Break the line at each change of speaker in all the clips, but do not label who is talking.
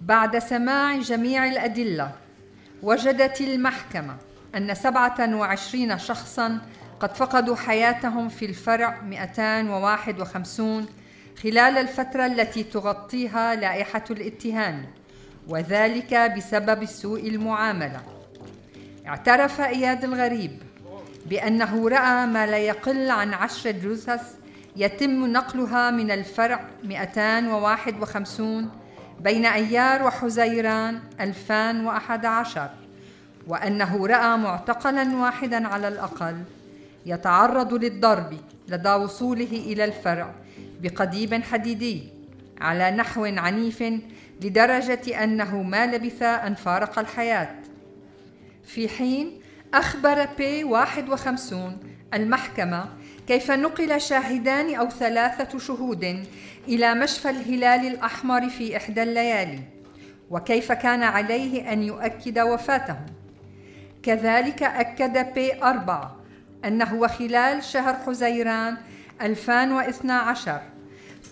بعد سماع جميع الأدلة وجدت المحكمة أن 27 شخصا قد فقدوا حياتهم في الفرع 251 خلال الفترة التي تغطيها لائحة الاتهام وذلك بسبب سوء المعاملة. اعترف إياد الغريب بأنه رأى ما لا يقل عن عشر جثث يتم نقلها من الفرع 251 بين أيار وحزيران 2011 وأنه رأى معتقلا واحدا على الأقل يتعرض للضرب لدى وصوله إلى الفرع بقضيب حديدي على نحو عنيف لدرجة أنه ما لبث أن فارق الحياة. في حين أخبر بي 51 المحكمة كيف نقل شاهدان أو ثلاثة شهود إلى مشفى الهلال الأحمر في إحدى الليالي وكيف كان عليه أن يؤكد وفاتهم كذلك أكد بي أربعة أنه خلال شهر حزيران 2012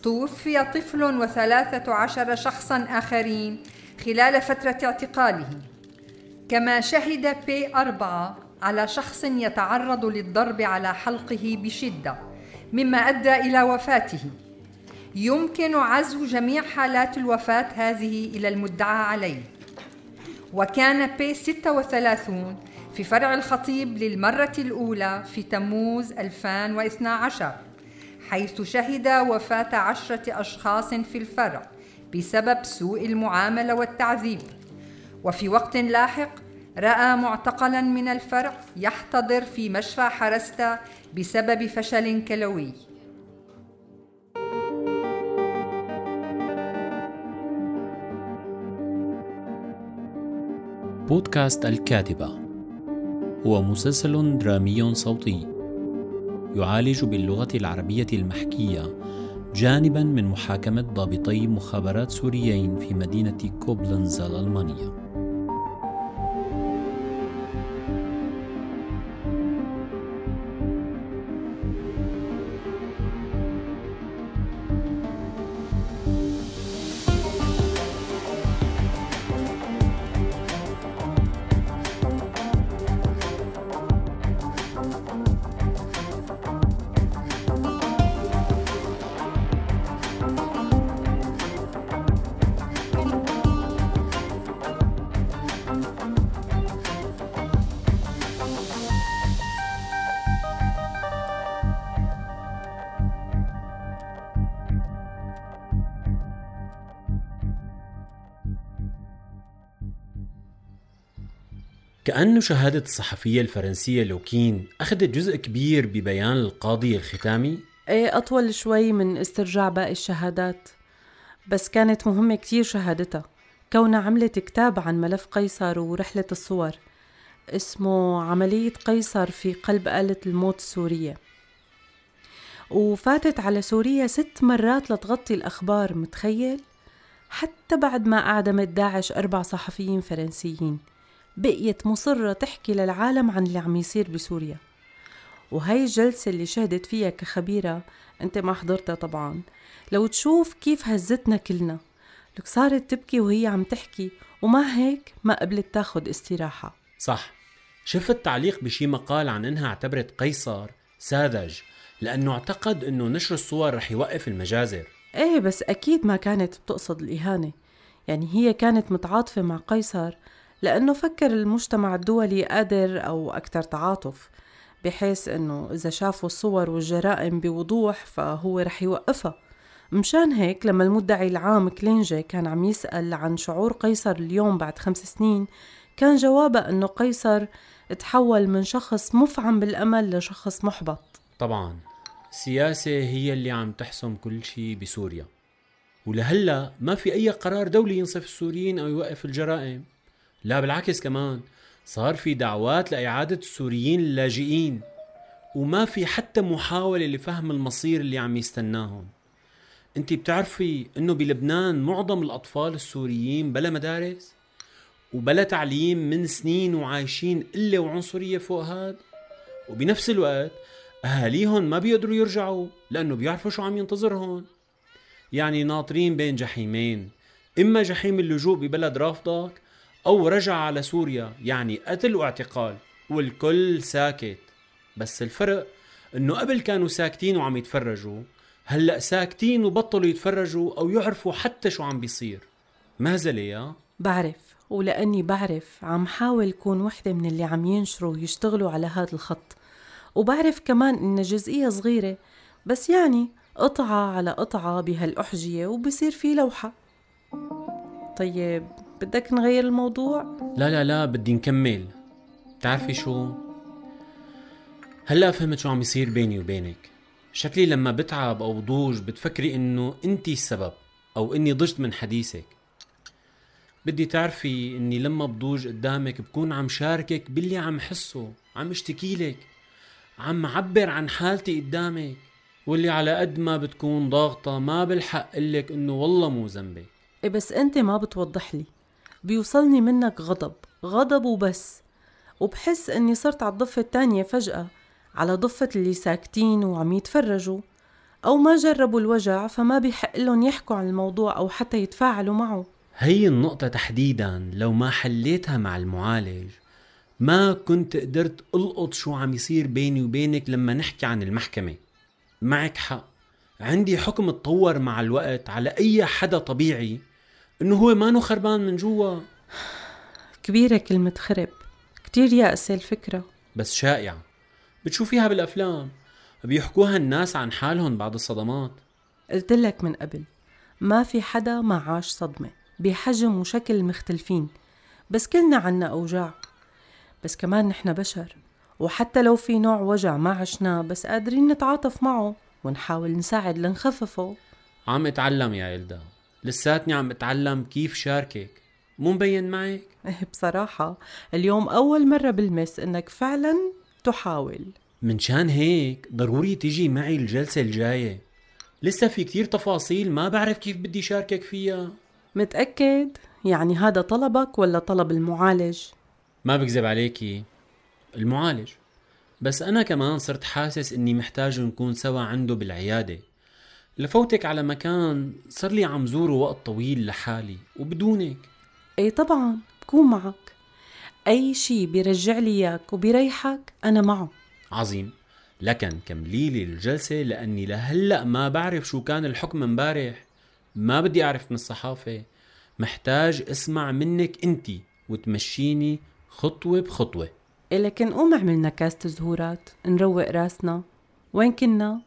توفي طفل وثلاثة عشر شخصا آخرين خلال فترة اعتقاله. كما شهد بي أربعة على شخص يتعرض للضرب على حلقه بشدة مما أدى إلى وفاته. يمكن عزو جميع حالات الوفاة هذه إلى المدعى عليه. وكان بي 36 في فرع الخطيب للمرة الأولى في تموز 2012 حيث شهد وفاة عشرة أشخاص في الفرع بسبب سوء المعاملة والتعذيب. وفي وقت لاحق رأى معتقلا من الفرع يحتضر في مشفى حرستا بسبب فشل كلوي.
بودكاست الكاتبة. هو مسلسل درامي صوتي. يعالج باللغة العربية المحكية جانبا من محاكمة ضابطي مخابرات سوريين في مدينة كوبلنز الألمانية كأنه شهادة الصحفية الفرنسية لوكين أخذت جزء كبير ببيان القاضي الختامي؟
إيه أطول شوي من استرجاع باقي الشهادات. بس كانت مهمة كتير شهادتها. كونها عملت كتاب عن ملف قيصر ورحلة الصور. اسمه عملية قيصر في قلب آلة الموت السورية. وفاتت على سوريا ست مرات لتغطي الأخبار متخيل؟ حتى بعد ما أعدمت داعش أربع صحفيين فرنسيين. بقيت مصرة تحكي للعالم عن اللي عم يصير بسوريا. وهي الجلسة اللي شهدت فيها كخبيرة انت ما حضرتها طبعا. لو تشوف كيف هزتنا كلنا. لك صارت تبكي وهي عم تحكي ومع هيك ما قبلت تاخد استراحة.
صح. شفت تعليق بشي مقال عن إنها اعتبرت قيصر ساذج لأنه اعتقد إنه نشر الصور رح يوقف المجازر.
إيه بس أكيد ما كانت بتقصد الإهانة. يعني هي كانت متعاطفة مع قيصر لأنه فكر المجتمع الدولي قادر أو أكثر تعاطف بحيث أنه إذا شافوا الصور والجرائم بوضوح فهو رح يوقفها. مشان هيك لما المدعي العام كلينجي كان عم يسأل عن شعور قيصر اليوم بعد خمس سنين كان جوابه أنه قيصر تحول من شخص مفعم بالأمل لشخص محبط.
طبعا السياسة هي اللي عم تحسم كل شيء بسوريا. ولهلأ ما في أي قرار دولي ينصف السوريين أو يوقف الجرائم. لا بالعكس كمان صار في دعوات لإعادة السوريين اللاجئين وما في حتى محاولة لفهم المصير اللي عم يستناهم. انت بتعرفي انه بلبنان معظم الأطفال السوريين بلا مدارس وبلا تعليم من سنين وعايشين إلا وعنصرية فوق هاد؟ وبنفس الوقت أهاليهم ما بيقدروا يرجعوا لأنه بيعرفوا شو عم ينتظرهم. يعني ناطرين بين جحيمين إما جحيم اللجوء ببلد رافضك أو رجع على سوريا يعني قتل واعتقال والكل ساكت. بس الفرق إنه قبل كانوا ساكتين وعم يتفرجوا هلأ ساكتين وبطلوا يتفرجوا أو يعرفوا حتى شو عم بيصير. ما زليا؟
بعرف ولأني بعرف عم حاول كون وحدة من اللي عم ينشروا ويشتغلوا على هذا الخط. وبعرف كمان إن جزئية صغيرة بس يعني قطعة على قطعة بهالأحجية وبصير في لوحة. طيب بدك نغير الموضوع؟
لا لا لا بدي نكمل. بتعرفي شو؟ هلا فهمت شو عم يصير بيني وبينك. شكلي لما بتعب أو بضوج بتفكري إنه أنتي السبب أو إني ضجت من حديثك. بدي تعرفي إني لما بضوج قدامك بكون عم شاركك باللي عم حسه عم اشتكي لك عم عبر عن حالتي قدامك واللي على قد ما بتكون ضاغطة ما بالحق قلك إنه والله مو ذنبك.
إيه بس أنت ما بتوضح لي. بيوصلني منك غضب غضب وبس. وبحس إني صرت على الضفة التانية فجأة على ضفة اللي ساكتين وعم يتفرجوا. أو ما جربوا الوجع فما بيحق لهم يحكوا عن الموضوع أو حتى يتفاعلوا معه.
هي النقطة تحديدا لو ما حليتها مع المعالج. ما كنت قدرت ألقط شو عم يصير بيني وبينك لما نحكي عن المحكمة. معك حق. عندي حكم تطور مع الوقت على أي حدا طبيعي. إنه هو ما خربان من جوا.
كبيرة كلمة خرب. كتير يائسة الفكرة.
بس شائعة. بتشوفيها بالأفلام. بيحكوها الناس عن حالهم بعد الصدمات.
قلت لك من قبل ما في حدا ما عاش صدمة. بحجم وشكل مختلفين. بس كلنا عنا أوجاع. بس كمان نحن بشر. وحتى لو في نوع وجع ما عشناه بس قادرين نتعاطف معه ونحاول نساعد لنخففه.
عم اتعلم يا إلدا. لساتني عم اتعلم كيف شاركك مو مبين معك؟
إيه بصراحة اليوم أول مرة بلمس إنك فعلا تحاول
من شان هيك ضروري تيجي معي الجلسة الجاية لسه في كتير تفاصيل ما بعرف كيف بدي شاركك فيها
متأكد؟ يعني هذا طلبك ولا طلب المعالج؟
ما بكذب عليكي المعالج بس أنا كمان صرت حاسس إني محتاج نكون سوا عنده بالعيادة لفوتك على مكان صار لي عم زوره وقت طويل لحالي وبدونك.
إيه طبعا بكون معك. أي شي بيرجع لي إياك وبيريحك أنا معه.
عظيم. لكن كملي لي الجلسة لأني لهلأ ما بعرف شو كان الحكم امبارح. ما بدي أعرف من الصحافة. محتاج أسمع منك انتي وتمشيني خطوة بخطوة.
إيه لكن قوم عملنا كاسة زهورات. نروق راسنا. وين كنا؟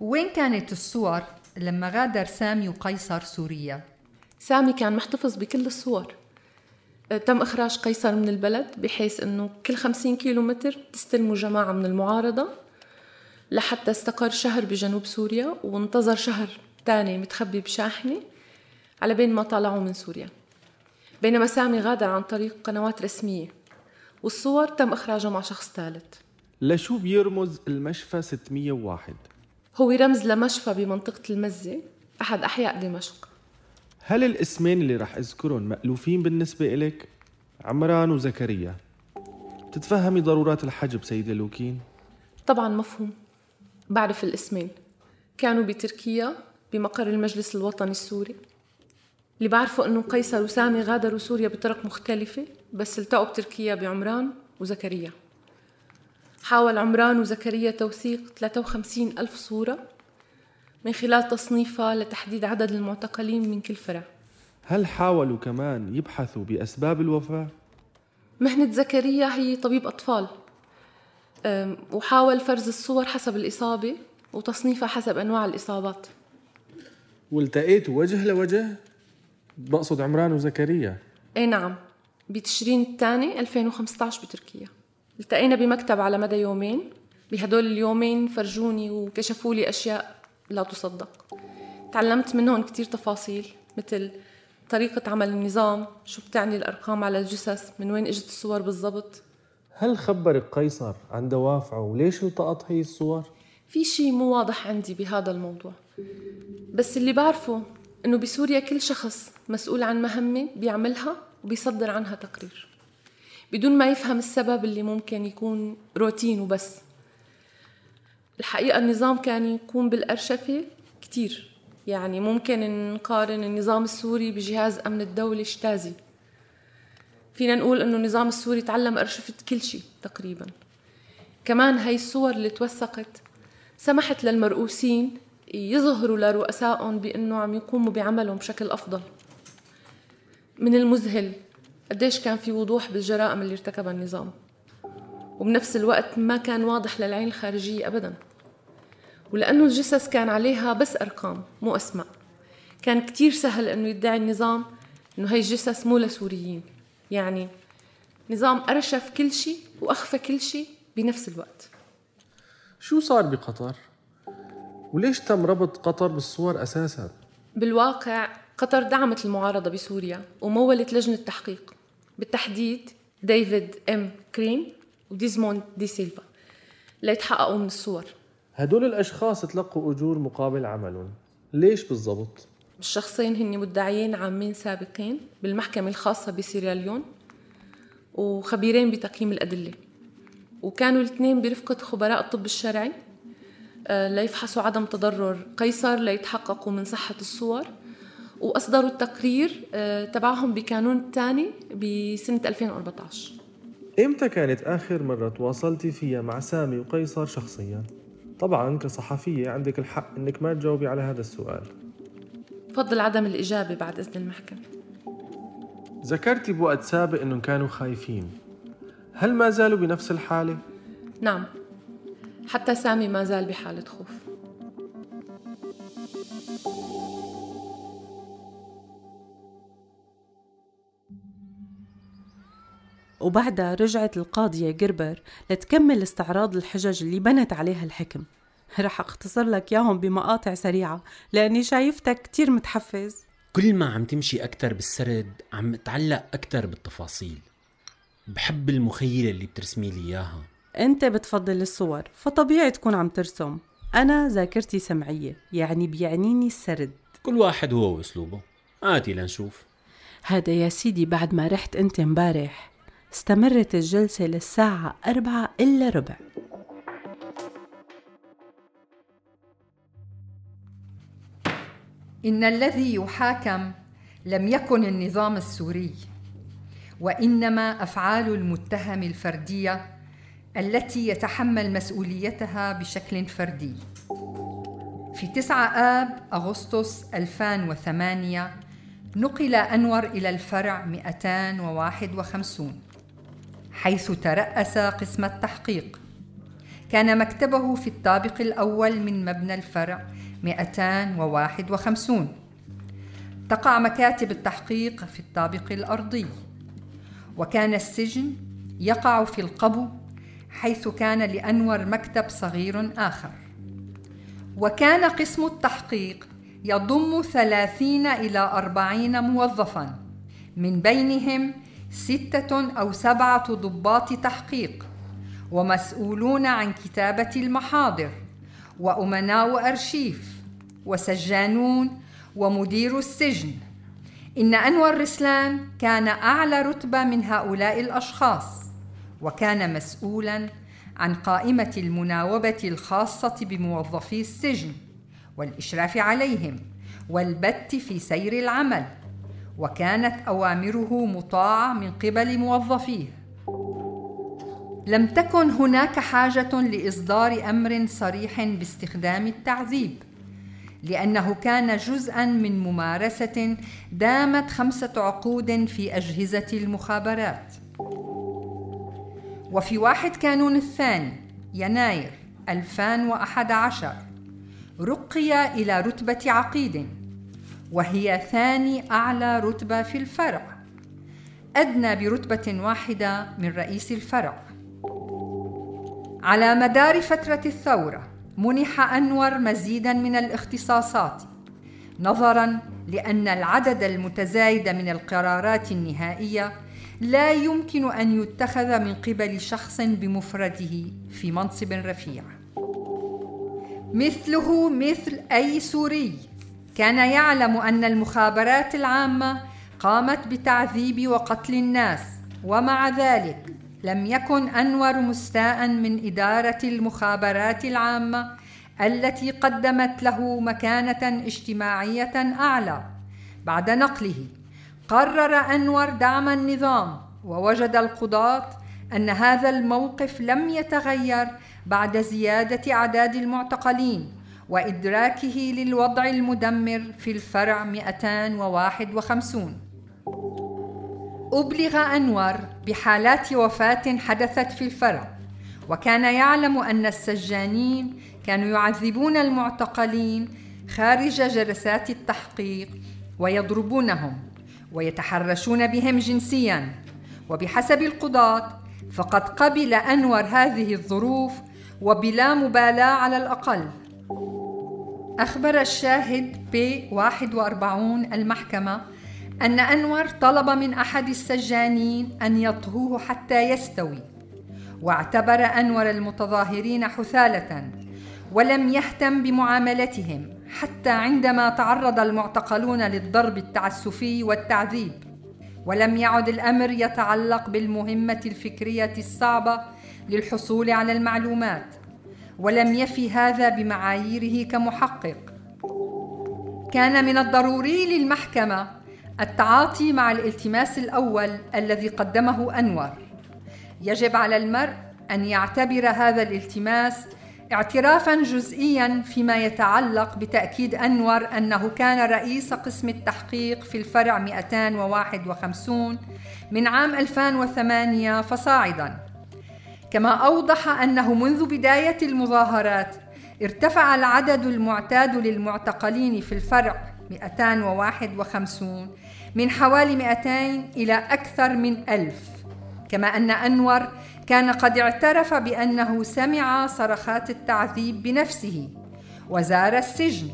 وين كانت الصور لما غادر سامي وقيصر سوريا؟
سامي كان محتفظ بكل الصور. آه، تم إخراج قيصر من البلد بحيث أنه كل خمسين كيلو متر تستلموا جماعة من المعارضة لحتى استقر شهر بجنوب سوريا وانتظر شهر تاني متخبي بشاحنة على بين ما طلعوا من سوريا. بينما سامي غادر عن طريق قنوات رسمية والصور تم إخراجها مع شخص ثالث.
لشو بيرمز المشفى 601
هو رمز لمشفى بمنطقة المزة. أحد أحياء دمشق.
هل الاسمين اللي رح أذكرهم مألوفين بالنسبة إلك؟ عمران وزكريا. تتفهمي ضرورات الحجب سيدة لوكين؟
طبعا مفهوم. بعرف الاسمين. كانوا بتركيا بمقر المجلس الوطني السوري. اللي بعرفه إنه قيصر وسامي غادروا سوريا بطرق مختلفة بس التقوا بتركيا بعمران وزكريا. حاول عمران وزكريا توثيق 53 ألف صورة من خلال تصنيفها لتحديد عدد المعتقلين من كل فرع
هل حاولوا كمان يبحثوا بأسباب الوفاة؟
مهنة زكريا هي طبيب أطفال وحاول فرز الصور حسب الإصابة وتصنيفها حسب أنواع الإصابات
والتقيتوا وجه لوجه؟ بقصد عمران وزكريا
اي نعم بتشرين الثاني 2015 بتركيا التقينا بمكتب على مدى يومين. بهدول اليومين فرجوني وكشفوا لي أشياء لا تصدق. تعلمت منهم كتير تفاصيل مثل طريقة عمل النظام شو بتعني الأرقام على الجثث من وين إجت الصور بالضبط.
هل خبرك قيصر عن دوافعه وليش التقط هي الصور؟
في شيء مو واضح عندي بهذا الموضوع. بس اللي بعرفه إنه بسوريا كل شخص مسؤول عن مهمة بيعملها وبيصدر عنها تقرير. بدون ما يفهم السبب اللي ممكن يكون روتين وبس الحقيقة النظام كان يكون بالأرشفة كتير. يعني ممكن نقارن النظام السوري بجهاز أمن الدولة شتازي. فينا نقول إنه النظام السوري تعلم أرشفة كل شيء تقريبا. كمان هاي الصور اللي توثقت سمحت للمرؤوسين يظهروا لرؤسائهم بأنه عم يقوموا بعملهم بشكل أفضل. من المذهل قديش كان في وضوح بالجرائم اللي ارتكبها النظام. وبنفس الوقت ما كان واضح للعين الخارجية أبدا. ولأنه الجثث كان عليها بس أرقام مو أسماء. كان كتير سهل أنه يدعي النظام أنه هاي الجثث مو لسوريين. يعني نظام أرشف كل شيء وأخفى كل شيء بنفس الوقت.
شو صار بقطر؟ وليش تم ربط قطر بالصور أساساً؟
بالواقع قطر دعمت المعارضة بسوريا ومولت لجنة تحقيق. بالتحديد ديفيد إم كرين وديزموند دي سيلفا. ليتحققوا من الصور.
هدول الأشخاص تلقوا أجور مقابل عملهم ليش بالضبط؟
الشخصين هن مدعيين عامين سابقين بالمحكمة الخاصة بسيراليون وخبيرين بتقييم الأدلة. وكانوا الاثنين برفقة خبراء الطب الشرعي آه، ليفحصوا عدم تضرر قيصر ليتحققوا من صحة الصور. وأصدروا التقرير آه، تبعهم بكانون الثاني بسنة 2014
إمتى كانت آخر مرة تواصلتي فيها مع سامي وقيصر شخصيا؟ طبعا كصحفية عندك الحق إنك ما تجاوبي على هذا السؤال.
فضل عدم الإجابة بعد إذن المحكمة.
ذكرتي بوقت سابق إنهم كانوا خايفين. هل ما زالوا بنفس الحالة؟
نعم. حتى سامي ما زال بحالة خوف.
وبعدها رجعت القاضية جربر لتكمل استعراض الحجج اللي بنت عليها الحكم. رح أختصر لك ياهم بمقاطع سريعة لأني شايفتك كتير متحفز.
كل ما عم تمشي أكتر بالسرد عم اتعلق أكتر بالتفاصيل. بحب المخيلة اللي بترسمي لي إياها.
أنت بتفضل الصور فطبيعي تكون عم ترسم. أنا ذاكرتي سمعية يعني بيعنيني السرد.
كل واحد هو وأسلوبه. آتي لنشوف.
هذا يا سيدي بعد ما رحت أنت امبارح. استمرت الجلسة للساعة أربعة إلا ربع.
إن الذي يحاكم لم يكن النظام السوري وإنما أفعال المتهم الفردية التي يتحمل مسؤوليتها بشكل فردي. في 9 آب أغسطس 2008 نقل أنور إلى الفرع 251 حيث ترأس قسم التحقيق. كان مكتبه في الطابق الأول من مبنى الفرع 251 تقع مكاتب التحقيق في الطابق الأرضي. وكان السجن يقع في القبو حيث كان لأنور مكتب صغير آخر. وكان قسم التحقيق يضم ثلاثين إلى أربعين موظفاً من بينهم ستة أو سبعة ضباط تحقيق ومسؤولون عن كتابة المحاضر وأمناء أرشيف وسجانون ومدير السجن. إن أنور رسلان كان أعلى رتبة من هؤلاء الأشخاص وكان مسؤولا عن قائمة المناوبة الخاصة بموظفي السجن والإشراف عليهم والبت في سير العمل. وكانت أوامره مطاعة من قبل موظفيه. لم تكن هناك حاجة لإصدار أمر صريح باستخدام التعذيب لأنه كان جزءا من ممارسة دامت خمسة عقود في أجهزة المخابرات. وفي واحد كانون الثاني يناير 2011 رقي إلى رتبة عقيد. وهي ثاني أعلى رتبة في الفرع. أدنى برتبة واحدة من رئيس الفرع. على مدار فترة الثورة منح أنور مزيدا من الاختصاصات نظرا لأن العدد المتزايد من القرارات النهائية لا يمكن أن يتخذ من قبل شخص بمفرده في منصب رفيع. مثله مثل أي سوري كان يعلم أن المخابرات العامة قامت بتعذيب وقتل الناس ومع ذلك لم يكن أنور مستاء من إدارة المخابرات العامة التي قدمت له مكانة اجتماعية أعلى. بعد نقله قرر أنور دعم النظام ووجد القضاة أن هذا الموقف لم يتغير بعد زيادة أعداد المعتقلين. وإدراكه للوضع المدمر في الفرع 251 أبلغ أنور بحالات وفاة حدثت في الفرع وكان يعلم أن السجانين كانوا يعذبون المعتقلين خارج جلسات التحقيق ويضربونهم ويتحرشون بهم جنسيا. وبحسب القضاة فقد قبل أنور هذه الظروف وبلا مبالاة على الأقل. أخبر الشاهد ب 41 المحكمة أن أنور طلب من أحد السجانين أن يطهوه حتى يستوي واعتبر أنور المتظاهرين حثالة ولم يهتم بمعاملتهم حتى عندما تعرض المعتقلون للضرب التعسفي والتعذيب ولم يعد الأمر يتعلق بالمهمة الفكرية الصعبة للحصول على المعلومات. ولم يفي هذا بمعاييره كمحقق. كان من الضروري للمحكمة التعاطي مع الالتماس الأول الذي قدمه أنور. يجب على المرء أن يعتبر هذا الالتماس اعترافا جزئيا فيما يتعلق بتأكيد أنور أنه كان رئيس قسم التحقيق في الفرع 251 من عام 2008 فصاعدا. كما أوضح أنه منذ بداية المظاهرات ارتفع العدد المعتاد للمعتقلين في الفرع 251 من حوالي 200 إلى أكثر من ألف. كما أن أنور كان قد اعترف بأنه سمع صرخات التعذيب بنفسه وزار السجن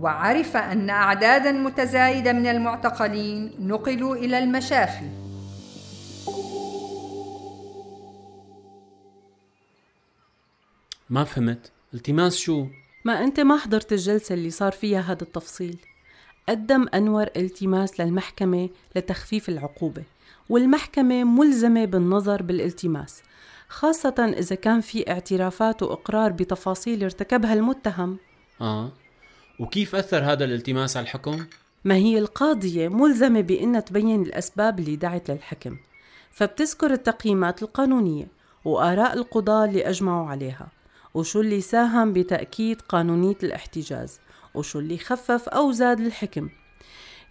وعرف أن أعدادا متزايدة من المعتقلين نقلوا إلى المشافي.
ما فهمت. التماس شو؟
ما أنت ما حضرت الجلسة اللي صار فيها هذا التفصيل. قدم أنور التماس للمحكمة لتخفيف العقوبة والمحكمة ملزمة بالنظر بالالتماس خاصة إذا كان في اعترافات وإقرار بتفاصيل ارتكبها المتهم.
آه. وكيف أثر هذا الالتماس على الحكم؟
ما هي القاضية ملزمة بأنها تبين الأسباب اللي دعت للحكم فبتذكر التقييمات القانونية وآراء القضاة اللي أجمعوا عليها. وشو اللي ساهم بتأكيد قانونية الاحتجاز وشو اللي خفف أو زاد الحكم.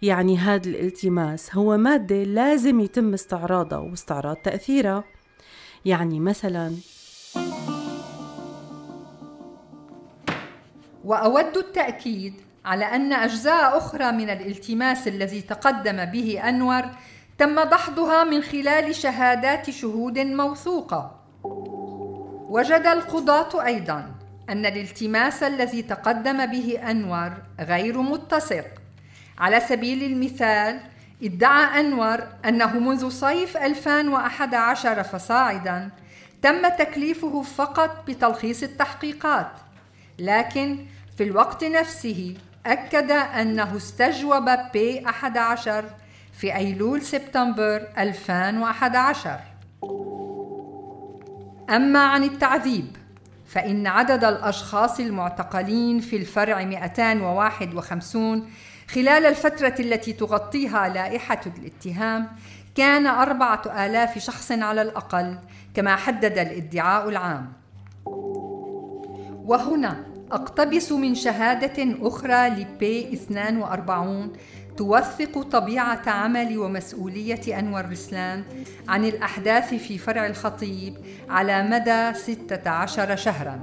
يعني هذا الالتماس هو مادة لازم يتم استعراضها واستعراض تأثيرها. يعني مثلا
وأود التأكيد على أن أجزاء أخرى من الالتماس الذي تقدم به أنور تم دحضها من خلال شهادات شهود موثوقة. وجد القضاة أيضا أن الالتماس الذي تقدم به أنور غير متسق. على سبيل المثال ادعى أنور أنه منذ صيف 2011 فصاعدا تم تكليفه فقط بتلخيص التحقيقات. لكن في الوقت نفسه أكد أنه استجوب بي 11 في أيلول سبتمبر 2011 أما عن التعذيب فإن عدد الأشخاص المعتقلين في الفرع 251 خلال الفترة التي تغطيها لائحة الاتهام كان أربعة آلاف شخص على الأقل كما حدد الادعاء العام. وهنا أقتبس من شهادة أخرى لبي 42 توثق طبيعة عمل ومسؤولية أنور رسلان عن الأحداث في فرع الخطيب على مدى 16 شهرا.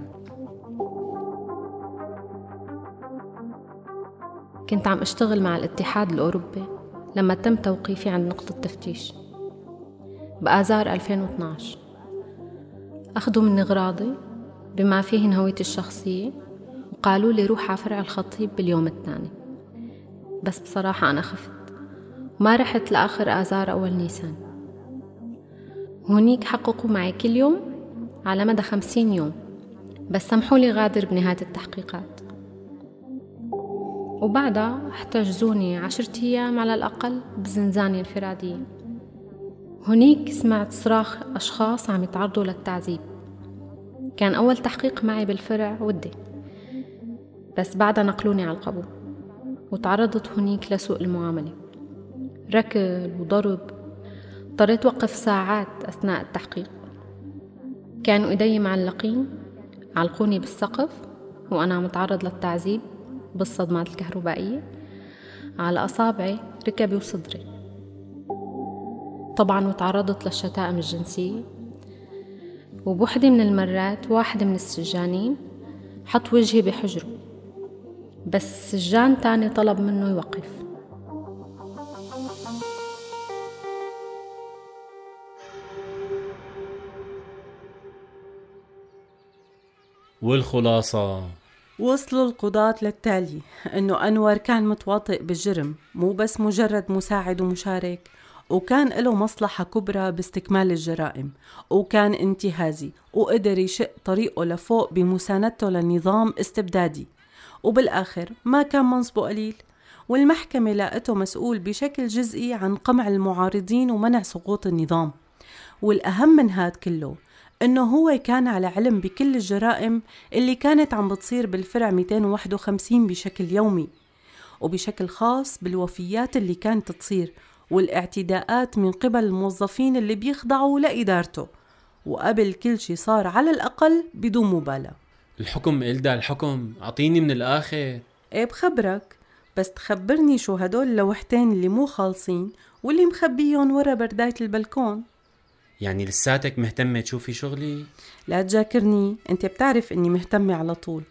كنت عم أشتغل مع الاتحاد الأوروبي لما تم توقيفي عند نقطة تفتيش بآذار 2012 أخذوا مني غراضي بما فيهن هويتي الشخصية وقالوا لي روح على فرع الخطيب باليوم الثاني. بس بصراحة أنا خفت. ما رحت لآخر آذار أول نيسان. هونيك حققوا معي كل يوم على مدى خمسين يوم. بس سمحوا لي غادر بنهاية التحقيقات. وبعدها احتجزوني عشرة أيام على الأقل بزنزاني الفرادية. هنيك سمعت صراخ أشخاص عم يتعرضوا للتعذيب. كان أول تحقيق معي بالفرع ودي. بس بعدها نقلوني على القبو. وتعرضت هنيك لسوء المعاملة. ركل وضرب اضطريت وقف ساعات أثناء التحقيق. كانوا إيدي معلقين علقوني بالسقف وأنا متعرض للتعذيب بالصدمات الكهربائية. على أصابعي ركبي وصدري. طبعا وتعرضت للشتائم الجنسية. وبوحدة من المرات واحد من السجانين حط وجهي بحجره. بس سجان تاني طلب منه يوقف.
والخلاصة.
وصلوا القضاة للتالي إنه أنور كان متواطئ بالجرم مو بس مجرد مساعد ومشارك وكان له مصلحة كبرى باستكمال الجرائم وكان انتهازي وقدر يشق طريقه لفوق بمساندته لنظام استبدادي. وبالآخر ما كان منصبه قليل والمحكمة لاقته مسؤول بشكل جزئي عن قمع المعارضين ومنع سقوط النظام. والأهم من هاد كله إنه هو كان على علم بكل الجرائم اللي كانت عم بتصير بالفرع 251 بشكل يومي وبشكل خاص بالوفيات اللي كانت تصير والاعتداءات من قبل الموظفين اللي بيخضعوا لإدارته وقبل كل شي صار على الأقل بدون مبالاة
الحكم إلدا الحكم أعطيني من الآخر.
إيه بخبرك؟ بس تخبرني شو هدول اللوحتين اللي مو خالصين واللي مخبيهم ورا برداية البلكون.
يعني لساتك مهتمة تشوفي شغلي؟
لا تجاكرني أنت بتعرف إني مهتمة على طول.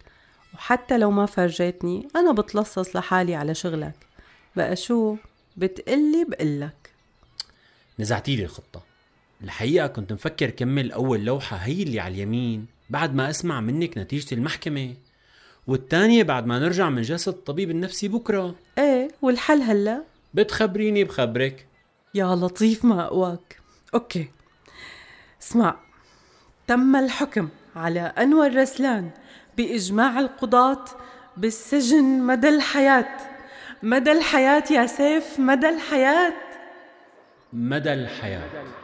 وحتى لو ما فرجيتني أنا بتلصص لحالي على شغلك. بقى شو؟ بتقلي بقلك.
نزعتي لي الخطة. الحقيقة كنت مفكر كمل أول لوحة هي اللي على اليمين. بعد ما أسمع منك نتيجة المحكمة. والتانية بعد ما نرجع من جلسة الطبيب النفسي بكرة.
إيه والحل هلا؟
بتخبريني بخبرك.
يا لطيف ما أقواك. أوكي. اسمع تم الحكم على أنور رسلان بإجماع القضاة بالسجن مدى الحياة. مدى الحياة يا سيف مدى الحياة.
مدى الحياة.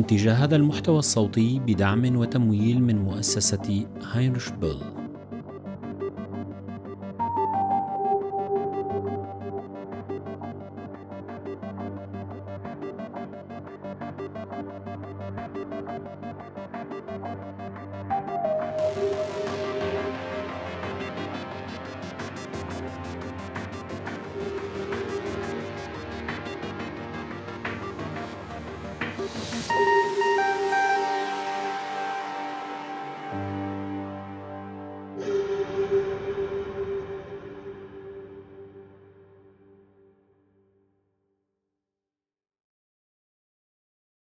أنتج هذا المحتوى الصوتي بدعم وتمويل من مؤسسة هاينرش بيل